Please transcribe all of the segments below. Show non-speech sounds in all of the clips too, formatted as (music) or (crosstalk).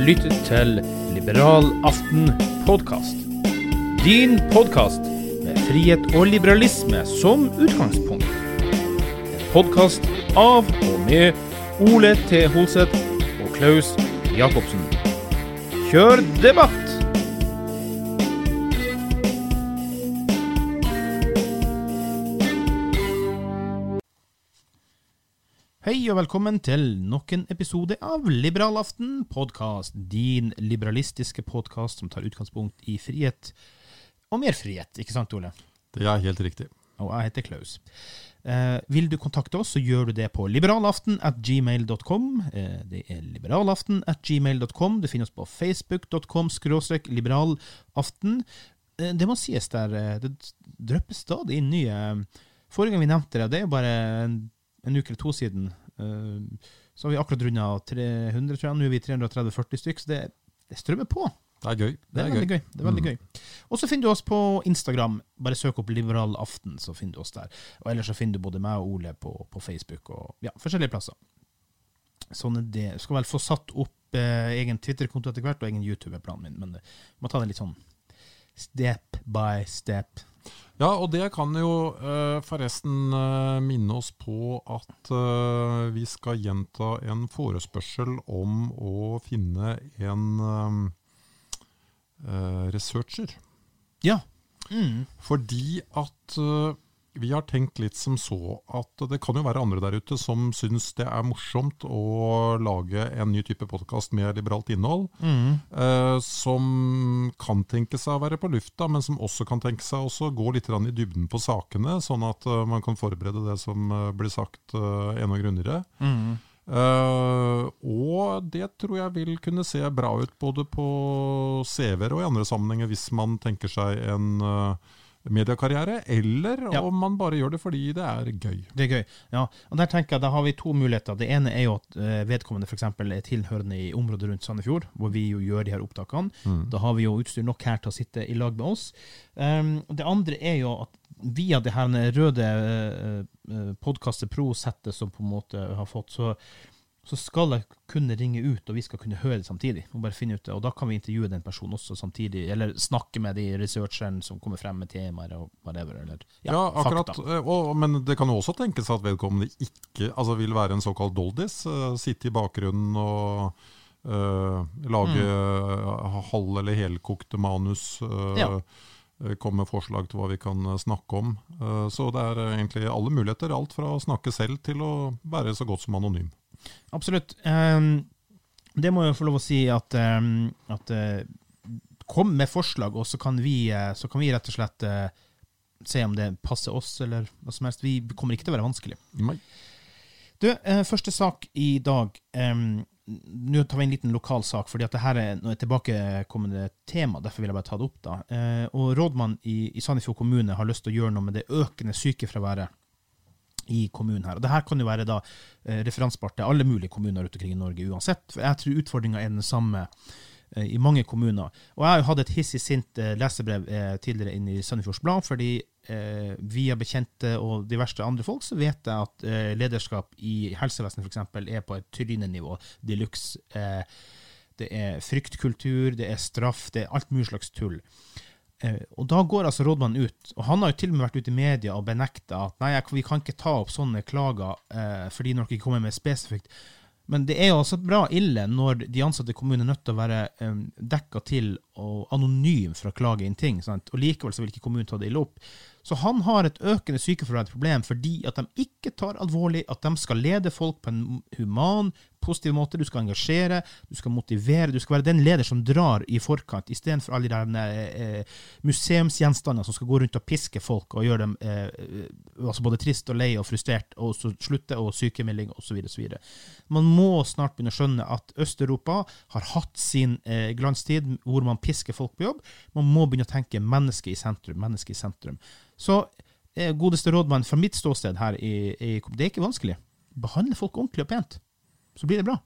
Lytter til Liberal aften podkast. Din podkast med frihet og liberalisme som utgangspunkt. En podkast av og med Ole T. Holseth og Klaus Jacobsen. Kjør debatt! Og velkommen til nok en episode av Liberal aften podkast. Din liberalistiske podkast som tar utgangspunkt i frihet og mer frihet, ikke sant, Ole? Det er helt riktig. Og jeg heter Klaus. Eh, vil du kontakte oss, så gjør du det på liberalaften at gmail.com. Eh, det er liberalaften at gmail.com. Du finner oss på facebook.com skråstrek liberalaften. Eh, det må sies der, eh, det drypper stadig inn nye. Forrige gang vi nevnte det, det er jo bare en, en uke eller to siden, så har vi akkurat runda 300, tror jeg. Nå er vi 330-40 stykk, så det, det strømmer på. Det er gøy. Det er, veldig gøy. Det er veldig gøy. Og så finner du oss på Instagram. Bare søk opp Liberal aften, så finner du oss der. Og ellers så finner du både meg og Ole på, på Facebook og ja, forskjellige plasser. Sånn er det. Jeg skal vel få satt opp eh, egen Twitter-konto etter hvert, og egen YouTube er planen min, men eh, må ta det litt sånn step by step. Ja, og det kan jo eh, forresten eh, minne oss på at eh, vi skal gjenta en forespørsel om å finne en researcher. Ja. Mm. Fordi at eh, vi har tenkt litt som så at det kan jo være andre der ute som syns det er morsomt å lage en ny type podkast med liberalt innhold, Mm. eh, som kan tenke seg å være på lufta, men som også kan tenke seg å gå litt i dybden på sakene, sånn at uh, man kan forberede det som uh, blir sagt uh, enda grundigere. Mm. Uh, og det tror jeg vil kunne se bra ut både på CV-er og i andre sammenhenger, hvis man tenker seg en eh, mediekarriere, eller Ja. om man bare gjør det fordi det er gøy. Det er gøy. Ja, og der tenker jeg Da har vi to muligheter. Det ene er jo at eh, vedkommende eksempel er tilhørende i området rundt Sandefjord, hvor vi jo gjør de her opptakene. Da har vi jo utstyr nok her til å sitte i lag med oss. Um, det andre er jo at via det her røde uh, podkastet Pro-settet som på en måte har fått, så, så skal jeg kunne ringe ut, og vi skal kunne høre det samtidig. Og bare finne ut det, og da kan vi intervjue den personen også samtidig, eller snakke med de researcheren som kommer frem med temaer og whatever. Eller, Ja, akkurat. eh, Og, men det kan jo også tenkes at vedkommende ikke altså vil være en såkalt doldis. eh, sitte i bakgrunnen og eh, lage mm. halv- eller helkokte manus. eh, Ja. Komme med forslag til hva vi kan snakke om. Så det er egentlig alle muligheter. Alt fra å snakke selv til å være så godt som anonym. Absolutt. Ehm, det må jeg få lov å si at, ehm, at eh, Kom med forslag, og så kan vi, eh, så kan vi rett og slett eh, se om det passer oss, eller hva som helst. Vi kommer ikke til å være vanskelig. Nei. Du, første sak i dag. ehm, Nå tar vi en liten lokal sak, fordi at det her er et tilbakekommende tema. Derfor vil jeg bare ta det opp. da. Og Rådmannen i, i Sandefjord kommune har lyst til å gjøre noe med det økende sykefraværet i kommunen her. Og det her kan jo være da eh, referansbart til alle mulige kommuner rundt omkring i Norge uansett. For jeg tror utfordringa er den samme eh, i mange kommuner. Og jeg har jo hatt et hissig sint eh, lesebrev tidligere inn i Sandefjords Blad, fordi via bekjente og diverse andre folk så vet jeg at lederskap i helsevesenet f.eks. er på et trynenivå de luxe. Det er fryktkultur, det er straff, det er alt mulig slags tull. Eh, og da går altså rådmannen ut, og han har jo til og med vært ute i media og benekta at nei, vi kan ikke ta opp sånne klager eh, fordi når dere ikke kommer med spesifikt. Men det er jo altså bra ille når de ansatte i kommunen er nødt til å være um, dekka til og anonym for å klage inn ting, sant? og likevel så vil ikke kommunen ta det ille opp. Så han har et økende sykefravær problem fordi at de ikke tar alvorlig at de skal lede folk på en human, positiv måte. Du skal engasjere, du skal motivere, du skal være den leder som drar i forkant, istedenfor alle de der eh, museumsgjenstandene som skal gå rundt og piske folk og gjøre dem eh, eh, altså både trist og lei og frustrert, og så slutte og sykemelding osv. Man må snart begynne å skjønne at Øst-Europa har hatt sin eh, glanstid hvor man pisker folk på jobb. Man må begynne å tenke mennesket i sentrum. mennesket i sentrum. Så eh, godeste rådmann, fra mitt ståsted her i, i Det er ikke vanskelig. Behandle folk ordentlig og pent, så blir det bra.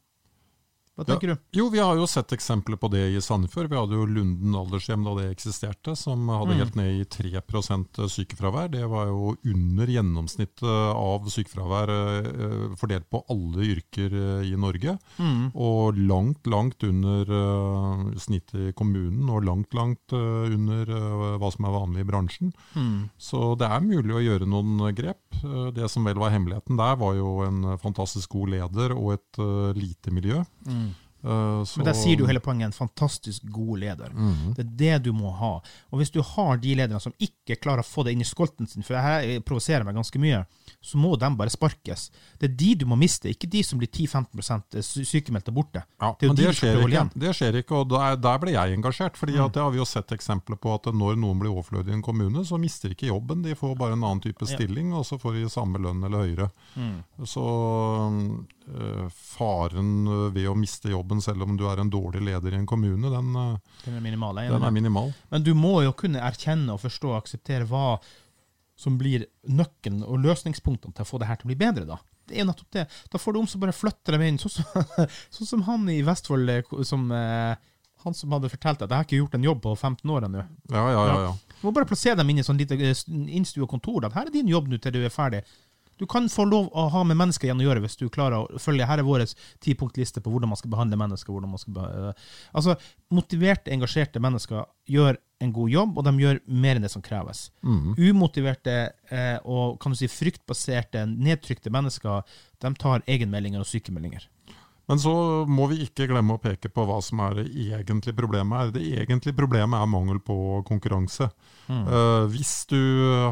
Hva tenker Ja. du? Jo, vi har jo sett eksempler på det i Sandefjord. Vi hadde jo Lunden aldershjem da det eksisterte, som hadde Mm. helt ned i 3% sykefravær. Det var jo under gjennomsnittet av sykefravær eh, fordelt på alle yrker eh, i Norge. Mm. Og langt, langt under eh, snittet i kommunen, og langt, langt eh, under eh, hva som er vanlig i bransjen. Mm. Så det er mulig å gjøre noen grep. Eh, Det som vel var hemmeligheten der, var jo en fantastisk god leder og et eh, lite miljø. Eh, så- Men der sier du hele poenget, en fantastisk god leder. Mhm. Det er det du må ha. Og hvis du har de lederne som ikke klarer å få det inn i skolten sin, for det her provoserer meg ganske mye, så må de bare sparkes. Det er de du må miste, ikke de som blir 10-15 sy- sykemeldte borte. Ja, det men de det skjer, ikke, det skjer ikke, og der, der ble jeg engasjert. fordi Mm. det har vi jo sett eksempler på at når noen blir overflødig i en kommune, så mister de ikke jobben. De får bare en annen type Ja. stilling, og så får de samme lønn eller høyere. Mm. Så øh, faren ved å miste jobben selv om du er en dårlig leder i en kommune, den, øh, Den er minimal. den er minimal. Men du må jo kunne erkjenne og forstå og akseptere hva som blir nøkkelen og løsningspunktene til å få det her til å bli bedre, da. Det er jo nettopp det. Da får du om så bare flytter dem inn, sånn som, (laughs) sånn som han i Vestfold eh, som eh, han som hadde fortalt at jeg har ikke gjort en jobb på 15 år ennå. Ja, ja, ja. ja. Du må bare plassere dem inn i sånn lite eh, innstua kontor. Da. Her er din jobb nå til du er ferdig. Du kan få lov å ha med mennesker igjen å gjøre hvis du klarer å følge. Her er vår tipunktliste på hvordan man skal behandle mennesker. hvordan man skal beha- eh, altså, Motiverte, engasjerte mennesker gjør en god jobb, og de gjør mer enn det som kreves. Mm. Umotiverte eh, og kan du si, fryktbaserte, nedtrykte mennesker de tar egenmeldinger og sykemeldinger. Men så må vi ikke glemme å peke på hva som er det egentlige problemet her. Det egentlige problemet er mangel på konkurranse. Eh, hvis du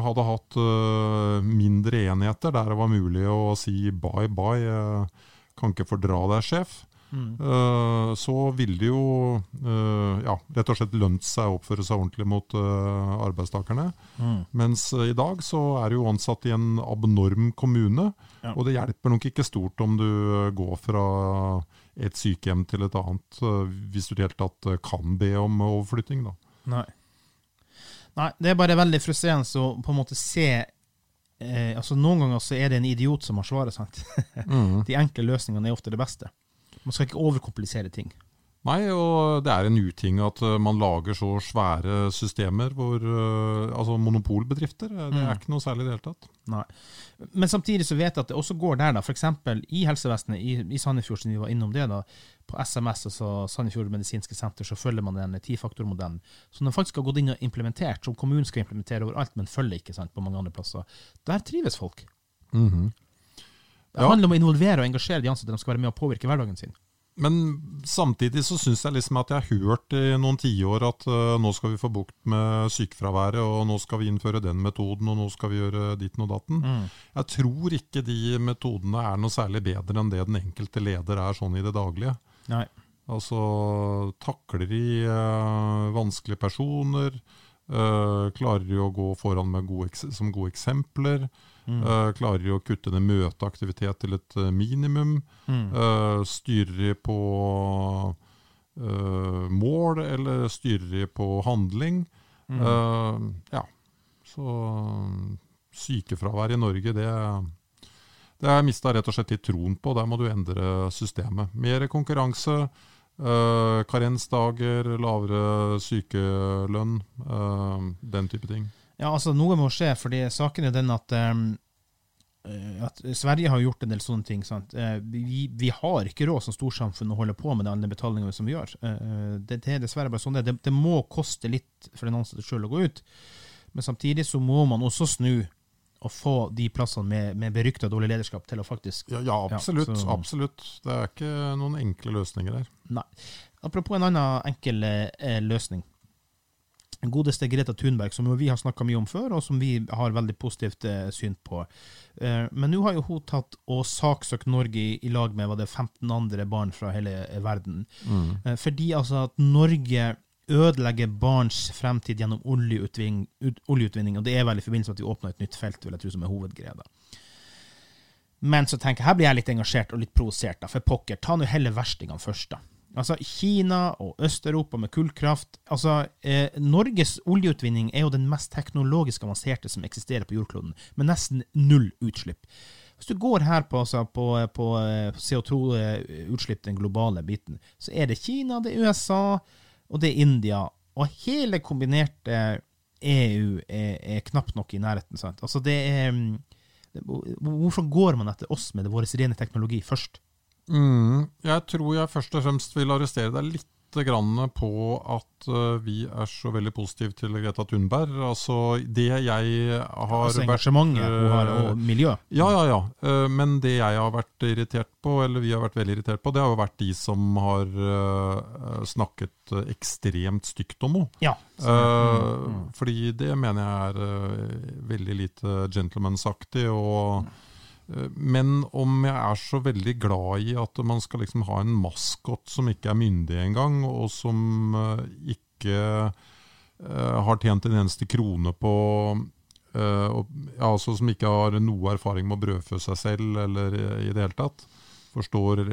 hadde hatt uh, mindre enheter der det var mulig å si bye bye, uh, kan ikke fordra deg, sjef, eh, så ville det jo uh, ja, rett og slett lønt seg å oppføre seg ordentlig mot uh, arbeidstakerne. Mens eh, i dag så er du jo ansatt i en abnorm kommune, Ja. og det hjelper nok ikke stort om du går fra et sykehjem til et annet, hvis du i det hele tatt kan be om overflytting. da. Nei. Nei, det er bare veldig frustrerende å på en måte se eh, altså Noen ganger så er det en idiot som har svaret. sant? (laughs) De enkle løsningene er ofte det beste. Man skal ikke overkomplisere ting. Nei, og det er en uting at eh, man lager så svære systemer hvor eh, Altså monopolbedrifter, eh, det er ikke noe særlig i det hele tatt. Nei. Men samtidig så vet jeg at det også går der, da. F.eks. i helsevesenet i, i Sandefjord, siden vi var innom det, da. På SMS, altså Sandefjord medisinske senter, så følger man den tifaktormodellen. Som de faktisk har gått inn og implementert, som kommunen skal implementere overalt, men følger ikke sant, på mange andre plasser. Der trives folk. Det Ja. handler om å involvere og engasjere de ansatte. De skal være med og påvirke hverdagen sin. Men samtidig så syns jeg liksom at jeg har hørt i noen tiår at uh, nå skal vi få bukt med sykefraværet, og nå skal vi innføre den metoden, og nå skal vi gjøre ditten og datten. Jeg tror ikke de metodene er noe særlig bedre enn det den enkelte leder er sånn i det daglige. Nei. Altså takler de uh, vanskelige personer, uh, klarer de å gå foran med gode, som gode eksempler? Mm. Eh, klarer de å kutte ned møteaktivitet til et eh, minimum? Mm. Uh, styrer de på uh, mål, eller styrer de på handling? Mm. Ja. Så sykefravær i Norge, det det har jeg mista rett og slett litt troen på. Der må du endre systemet. Mer konkurranse. Uh, karensdager, lavere sykelønn. den type ting. Ja, altså Noe må skje, fordi saken er den at, um, eh, at Sverige har gjort en del sånne ting. sant? Eh, vi, vi har ikke råd som storsamfunn å holde på med alle de betalingene som vi gjør. Eh, det, det er dessverre bare sånn det er. Det, må koste litt for den ansatte sjøl å gå ut, men samtidig så må man også snu og få de plassene med, med berykta dårlig lederskap til å faktisk Ja, ja absolutt. så- absolutt. Det er ikke noen enkle løsninger der. Nei. Apropos en annen enkel eh, løsning. Godeste Greta Thunberg, som vi har snakka mye om før, og som vi har veldig positivt eh, syn på. Eh, men nå har jo hun tatt og saksøkt Norge i, i lag med var det 15 andre barn fra hele eh, verden. Mm. fordi altså at Norge ødelegger barns fremtid gjennom oljeutvinning, ut, oljeutvinning, og det er vel i forbindelse med at vi åpner et nytt felt, vil jeg tro, som er hovedgreia. Men så tenker jeg, her blir jeg litt engasjert og litt provosert, da, for pokker, ta nå heller verstingene først, da. Altså, Kina og Øst-Europa med kullkraft altså, eh, Norges oljeutvinning er jo den mest teknologisk avanserte som eksisterer på jordkloden, med nesten null utslipp. Hvis du går her på, altså, på, på eh, CO2-utslipp, den globale biten, så er det Kina, det er USA, og det er India. Og hele kombinerte EU er, er knapt nok i nærheten. Sant? Altså, det er mm, Hvorfor går man etter oss med vår rene teknologi først? Mm, jeg tror jeg først og fremst vil arrestere deg litt på at eh, vi er så veldig positive til Greta Thunberg. Altså, det jeg har Altså engasjementet hun har, eh, og miljø. Ja, ja, ja. Eh, Men det jeg har vært irritert på, eller vi har vært veldig irritert på, det har jo vært de som har snakket ekstremt stygt om henne. Ja. Eh, Fordi det mener jeg er veldig lite gentlemansaktig. og Men om jeg er så veldig glad i at man skal liksom ha en maskot som ikke er myndig engang, og som eh, ikke eh, har tjent en eneste krone på eh, altså Som ikke har noe erfaring med å brødfø seg selv eller i det hele tatt. Forstår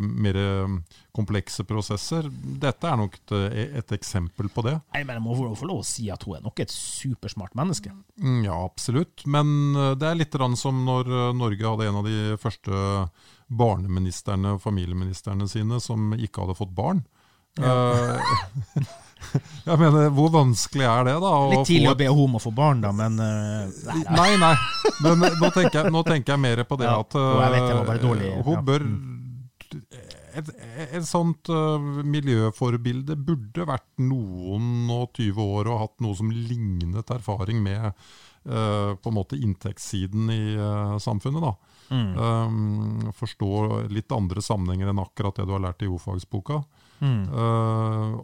Mer eh, komplekse prosesser. Dette er nok et, et eksempel på det. Nei, men Jeg må få lov å si at hun er nok et supersmart menneske. Mm, Ja, absolutt. Men eh, det er litt som når eh, Norge hadde en av de første barneministerne og familieministerne sine som ikke hadde fått barn. Ja. (laughs) jeg mener, hvor vanskelig er det, da? Litt tidlig å be om å få barn, da, men uh, nei. Nei. Men nå tenker jeg, nå tenker jeg mer på det Ja, at uh, jeg vet jeg eh, dårlig, hun ja. bør et, et sånt eh, miljøforbilde burde vært noen og 20 år og hatt noe som lignet erfaring med eh, på en måte inntektssiden i eh, samfunnet. da. Mm. Um, forstå litt andre sammenhenger enn akkurat det du har lært i O-fagsboka. Mm.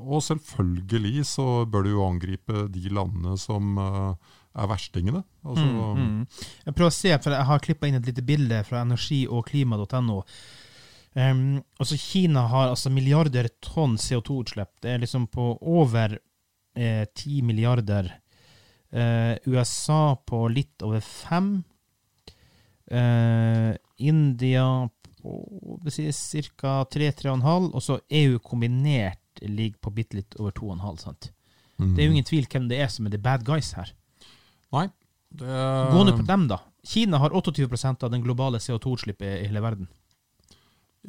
Og selvfølgelig så bør du jo angripe de landene som er verstingene. Altså, Mm, mm. Jeg prøver å se, for jeg har klippa inn et lite bilde fra energi- og klima.no. Um, altså Kina har altså milliarder tonn CO2-utslipp. Det er liksom på over eh, 10 milliarder. Eh, USA på litt over 5. Eh, India på ca. 3-3,5. Og så EU kombinert ligger på bitte litt over 2,5. sant? Mm. Det er jo ingen tvil hvem det er som er the bad guys her. Nei. Det, Gå nå på dem, da. Kina har 28% av den globale CO2-utslippet i hele verden.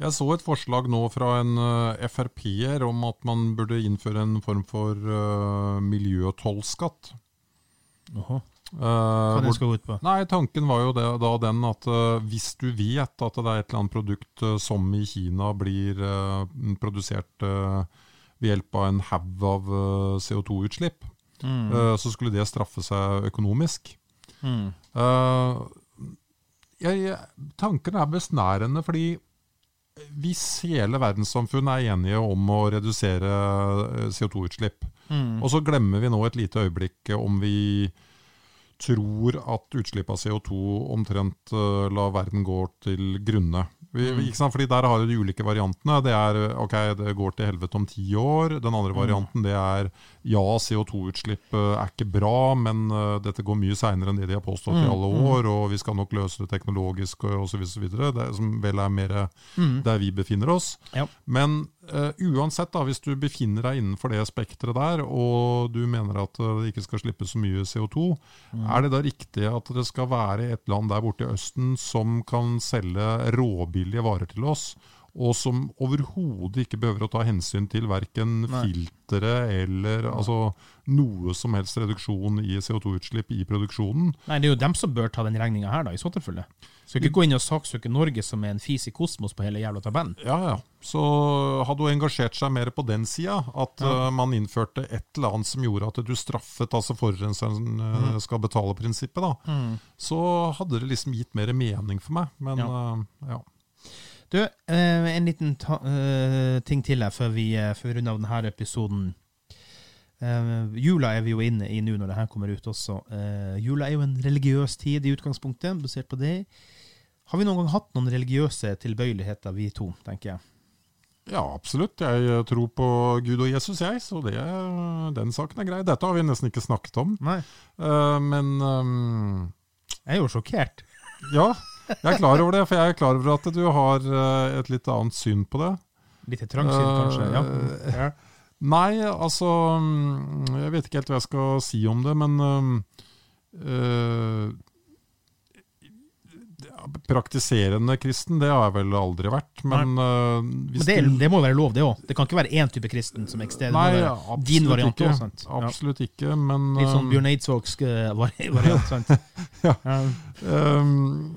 Jeg så et forslag nå fra en eh, Frp-er om at man burde innføre en form for uh, miljøtollskatt. Jaha. Eh, Hva uh, hvor- skal gå ut på? Nei, Tanken var jo det, da den at uh, hvis du vet at det er et eller annet produkt uh, som i Kina blir produsert ved hjelp av en haug av eh, CO2-utslipp, Mm. så skulle det straffe seg økonomisk. Mm. Jeg, jeg- tanken er besnærende, fordi hvis hele verdenssamfunnet er enige om å redusere eh, CO2-utslipp, Mm. og så glemmer vi nå et lite øyeblikk om vi tror at utslipp av CO2 omtrent uh, lar verden gå til grunne. Vi, Mm. ikke sant? Fordi Der har du de ulike variantene. Det er ok, det går til helvete om ti år. Den andre Mm. varianten det er ja, CO2-utslipp uh, er ikke bra, men uh, dette går mye seinere enn det de har påstått i Mm, alle mm. år, og vi skal nok løse det teknologisk osv. Det er- som vel er mer Mm. der vi befinner oss. Ja. Men eh, uansett, da, hvis du befinner deg innenfor det spekteret der, og du mener at eh, det ikke skal slippe så mye CO2, Mm. er det da riktig at det skal være et land der borte i Østen som kan selge råbillige varer til oss, og som overhodet ikke behøver å ta hensyn til verken filtre eller altså, noe som helst reduksjon i CO2-utslipp i produksjonen? Nei, det er jo dem som bør ta den regninga her, da, i så tilfelle. Skal ikke gå inn og saksøke Norge som er en fis i kosmos på hele jævla tabellen. Ja, ja. Så hadde hun engasjert seg mer på den sida, at Ja. eh, man innførte et eller annet som gjorde at du straffet altså forurenseren eh, Mm. skal betale-prinsippet, da, Mm. så hadde det liksom gitt mer mening for meg. Men Ja. eh, ja. Du, en liten ting til her før vi, før vi runder av denne episoden. Eh, jula er vi jo inne i nå når det her kommer ut også. Uh, jula er jo en religiøs tid i utgangspunktet, basert på det. Har vi noen gang hatt noen religiøse tilbøyeligheter, vi to, tenker jeg? ja, absolutt. Jeg eh, tror på Gud og Jesus, jeg, så det, den saken er grei. Dette har vi nesten ikke snakket om. Nei. Uh, men um, Jeg er jo sjokkert. (laughs) Ja, jeg er klar over det, for jeg er klar over at du har et litt annet syn på det. Litt trangsyn, kanskje. Ja. Eh. Nei, altså mm, Jeg vet ikke helt hva jeg skal si om det, men øh, eh, Praktiserende kristen, det har jeg vel aldri vært, men øh, Men det, det må være lov, det òg. Det kan ikke være én type kristen som eksisterer. Nei, absolutt din variant ikke. også. Absolutt ikke, men Litt sånn um, Bjørn Eidsvågsk eh, vari- variant, sant? (laughs) Ja. Um,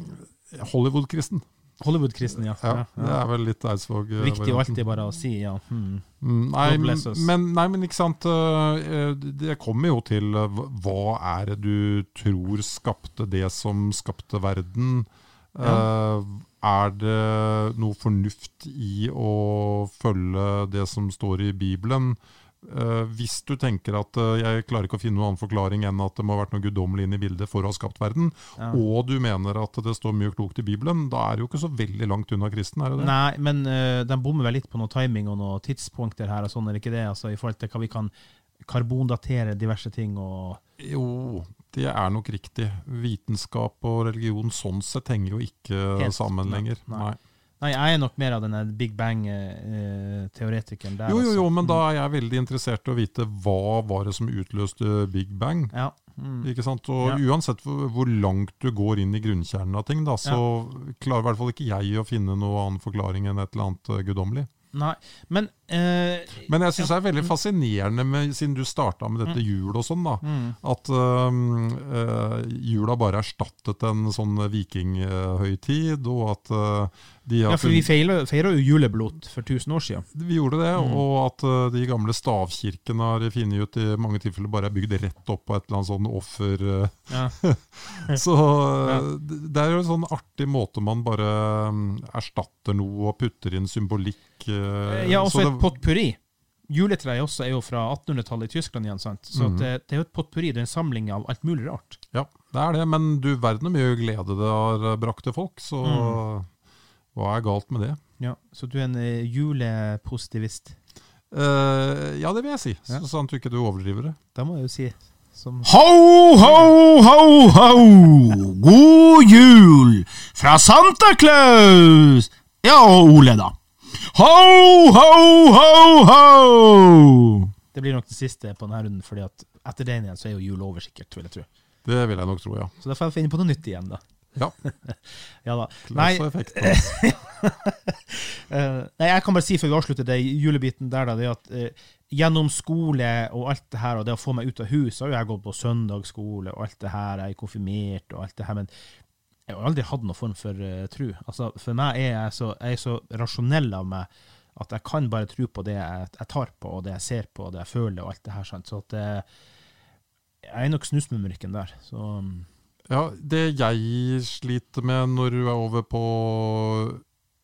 Hollywood-kristen. Hollywood-kristen, ja. Ja, Det er vel litt Eidsvåg. eh, Viktig å alltid bare å si, ja. Hmm. Mm, Nei, men, nei, men ikke sant eh, Det kommer jo til eh, hva- er det du tror skapte det som skapte verden? Ja. Eh, er det noe fornuft i å følge det som står i Bibelen? Eh, hvis du tenker at eh, jeg klarer ikke å finne noen annen forklaring enn at det må ha vært noe guddommelig inne i bildet for å ha skapt verden, Ja. og du mener at det står mye klokt i Bibelen, da er det jo ikke så veldig langt unna kristen, er det det? Nei, men uh, de bommer vel litt på noe timing og noen tidspunkter her, og sånn er det ikke det? Altså, I forhold til hva vi kan karbondatere diverse ting og Jo, det er nok riktig. Vitenskap og religion sånn sett henger jo ikke Helt, sammen lenger. nei. Nei. Nei, jeg er nok mer av denne Big Bang-teoretikeren der. Jo, jo, altså. jo, men da er jeg veldig interessert i å vite hva var det som utløste Big Bang. Ja. Mm. Ikke sant? Og Ja. Uansett hvor, langt du går inn i grunnkjernen av ting, da, så klarer i hvert fall ikke jeg å finne noe annen forklaring enn et eller annet eh, guddommelig. Nei, men eh, Men jeg syns det er veldig fascinerende, med, siden du starta med dette Mm. jul og sånn, da, Mm. at hjula uh, jula bare erstattet en sånn vikinghøytid, og at uh, de har Ja, for vi feira jo juleblot for 1000 år siden. vi gjorde det, Mm. og at uh, de gamle stavkirkene har funnet ut i mange tilfeller bare er bygd rett opp på et eller annet sånn offer... Ja. (laughs) så øh, det det er jo en sånn artig måte man bare um, erstatter noe og putter inn symbolikk. Ja, så også et det- potpurri. Juletreet også er jo fra 1800-tallet i Tyskland igjen, sant? så mm. at det, det er jo et potpurri, det er en samling av alt mulig rart. Ja, det er det, men du verden hvor mye glede det har eh, brakt til folk, så Mm. hva er galt med det? Ja, Så du er en eh, julepositivist? Uh, ja, det vil jeg si, Ja. så sant du ikke du overdriver det. Da må jeg jo si som Ho, ho, ho, ho! God jul fra Santa Claus! Ja, Ole, da. Ho, ho, ho, ho! Det blir nok den siste på denne runden, fordi at etter den igjen så er jo jul over, sikkert, vil jeg tro. Det vil jeg nok tro, ja. Så da får jeg finne på noe nytt igjen, da. Ja. (laughs) ja da. Nei. effekt. (laughs) Eh, nei, jeg kan bare si før vi avslutter det julebiten der, da, det at eh, gjennom skole og alt det her, og det å få meg ut av hus, så har jo jeg gått på søndagsskole og alt det her, jeg er konfirmert og alt det her, men jeg har aldri hatt noen form for uh, tro. Altså, for meg er jeg så, jeg er så rasjonell av meg at jeg kan bare tro på det jeg, jeg tar på, og det jeg ser på, og det jeg føler, og alt det her. Sant? Så at uh, jeg er nok snusmumrikken der. Så mm, Ja, det jeg sliter med når du er over på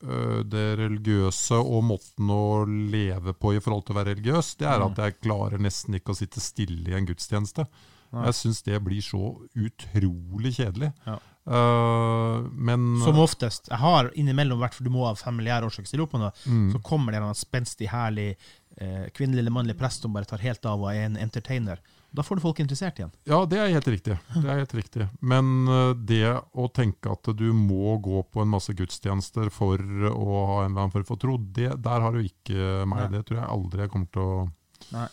øh, det religiøse og måten å leve på i forhold til å være religiøs, det er Mm. at jeg klarer nesten ikke å sitte stille i en gudstjeneste. Jeg syns det blir så utrolig kjedelig. Ja. Øh, men Som oftest. Jeg har innimellom, hvert for du må av familiære årsaker stille opp på noe, Mm. så kommer det en spenstig, herlig eh, kvinnelig eller mannlig prest som bare tar helt av og er en entertainer. Da får du folk interessert igjen. Ja, det er helt riktig. Det er helt riktig. Men øh, det å tenke at du må gå på en masse gudstjenester for å ha en eller annen form for tro, det, der har du ikke meg. Nei. Det tror jeg aldri jeg kommer til å Nei.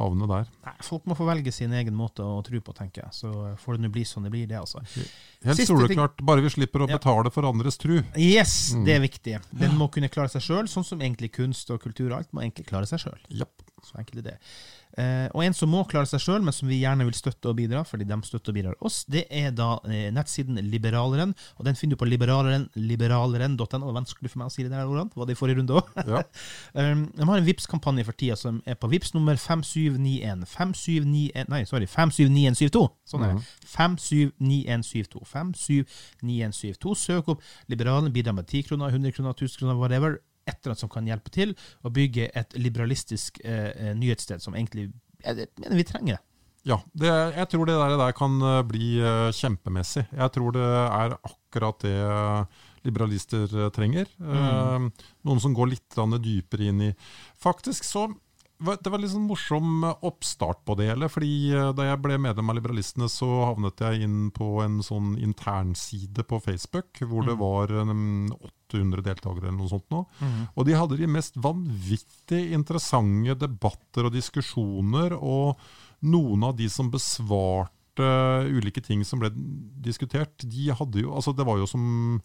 Havne der. Nei, folk må få velge sin egen måte å tro på, tenker jeg. Så får det nå bli sånn det blir, det, altså. Helt soleklart, bare vi slipper å Ja. betale for andres tru. Yes, Mm. det er viktig. Den må kunne klare seg sjøl, sånn som egentlig kunst og kultur og alt må egentlig klare seg sjøl. Yep. Så enkelt er det. Eh, og en som må klare seg sjøl, men som vi gjerne vil støtte og bidra, fordi de støtter og bidrar oss, det er da eh, nettsiden Liberaleren. Og den finner du på liberaleren, liberaleren.no. Det var vanskelig for meg å si det der ordene. Var det i forrige runde òg? Ja. (laughs) um, de har en vips kampanje for tida som er på Vips nummer 5791. 5791 Nei, sorry, 579172. Sånn er det. 579172. 579172. Søk opp Liberalen, bidra med 10 kroner, 100 kroner, 1000 kroner, whatever. Et eller annet som kan hjelpe til å bygge et liberalistisk eh, eh, nyhetssted som egentlig jeg mener vi trenger. Ja, det, jeg tror det der, der kan eh, bli eh, kjempemessig. Jeg tror det er akkurat det liberalister trenger. Mm. Eh, noen som går litt dypere inn i Faktisk så det var litt sånn morsom eh, oppstart på det hele. fordi eh, Da jeg ble medlem av Liberalistene, så havnet jeg inn på en sånn internside på Facebook, hvor det Mm. var eh, 800 deltakere eller noe sånt nå. Mm. Og de hadde de mest vanvittig interessante debatter og diskusjoner, og noen av de som besvarte ulike ting som ble diskutert, de hadde jo Altså, det var jo som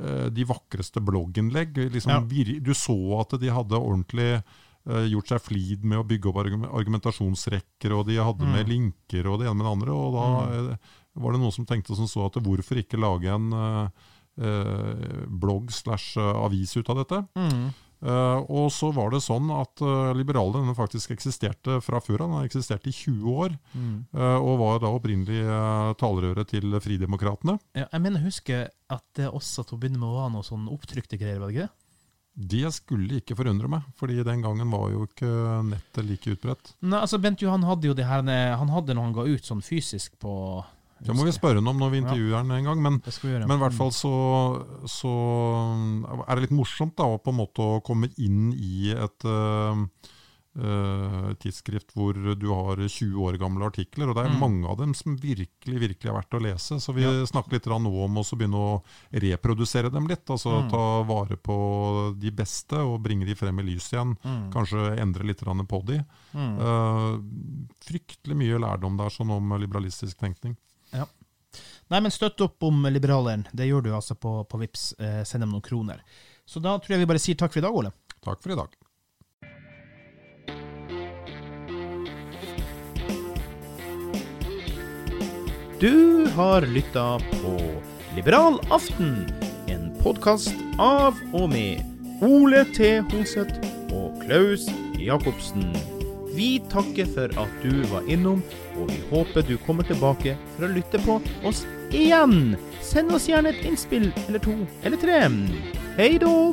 eh, de vakreste blogginnlegg. Liksom, Ja. Du så at de hadde ordentlig eh, gjort seg flid med å bygge opp argumentasjonsrekker, og de hadde Mm. med linker og det ene med det andre. Og da mm. var det noen som tenkte som så at hvorfor ikke lage en eh, eh, blogg slash eh, avis ut av dette? Mm. Eh, og så var det sånn at uh, liberalerne faktisk eksisterte fra før. Han har eksistert i 20 år, Mm. eh, og var da opprinnelig uh, talerøret til Fridemokratene. Ja, jeg mener, husker at det også til å begynne med var noe sånn opptrykte greier, var det ikke det? Det skulle ikke forundre meg, fordi den gangen var jo ikke nettet like utbredt. Nei, altså Bent Johan hadde jo det her Han hadde når han ga ut sånn fysisk på Det må vi spørre han om når vi intervjuer han en gang. Men, men i hvert fall så, så er det litt morsomt da, å på en måte komme inn i et, eh, eh, tidsskrift hvor du har 20 år gamle artikler, og det er Mm. mange av dem som virkelig virkelig er verdt å lese. Så vi Ja. snakker litt nå om å begynne å reprodusere dem litt. Altså Mm. ta vare på de beste og bringe de frem i lyset igjen. Mm. Kanskje endre litt på de. Eh, fryktelig mye lærdom der sånn om liberalistisk tenkning. Ja. Nei, men støtt opp om liberaleren. Det gjør du altså på, på Vips. Eh, send dem noen kroner. Så da tror jeg vi bare sier takk for i dag, Ole. Takk for i dag. Du har lytta på Liberal aften, en podkast av og med Ole T. Hoseth og Klaus Jacobsen. Vi takker for at du var innom, og vi håper du kommer tilbake for å lytte på oss igjen. Send oss gjerne et innspill eller to eller tre. Hei då!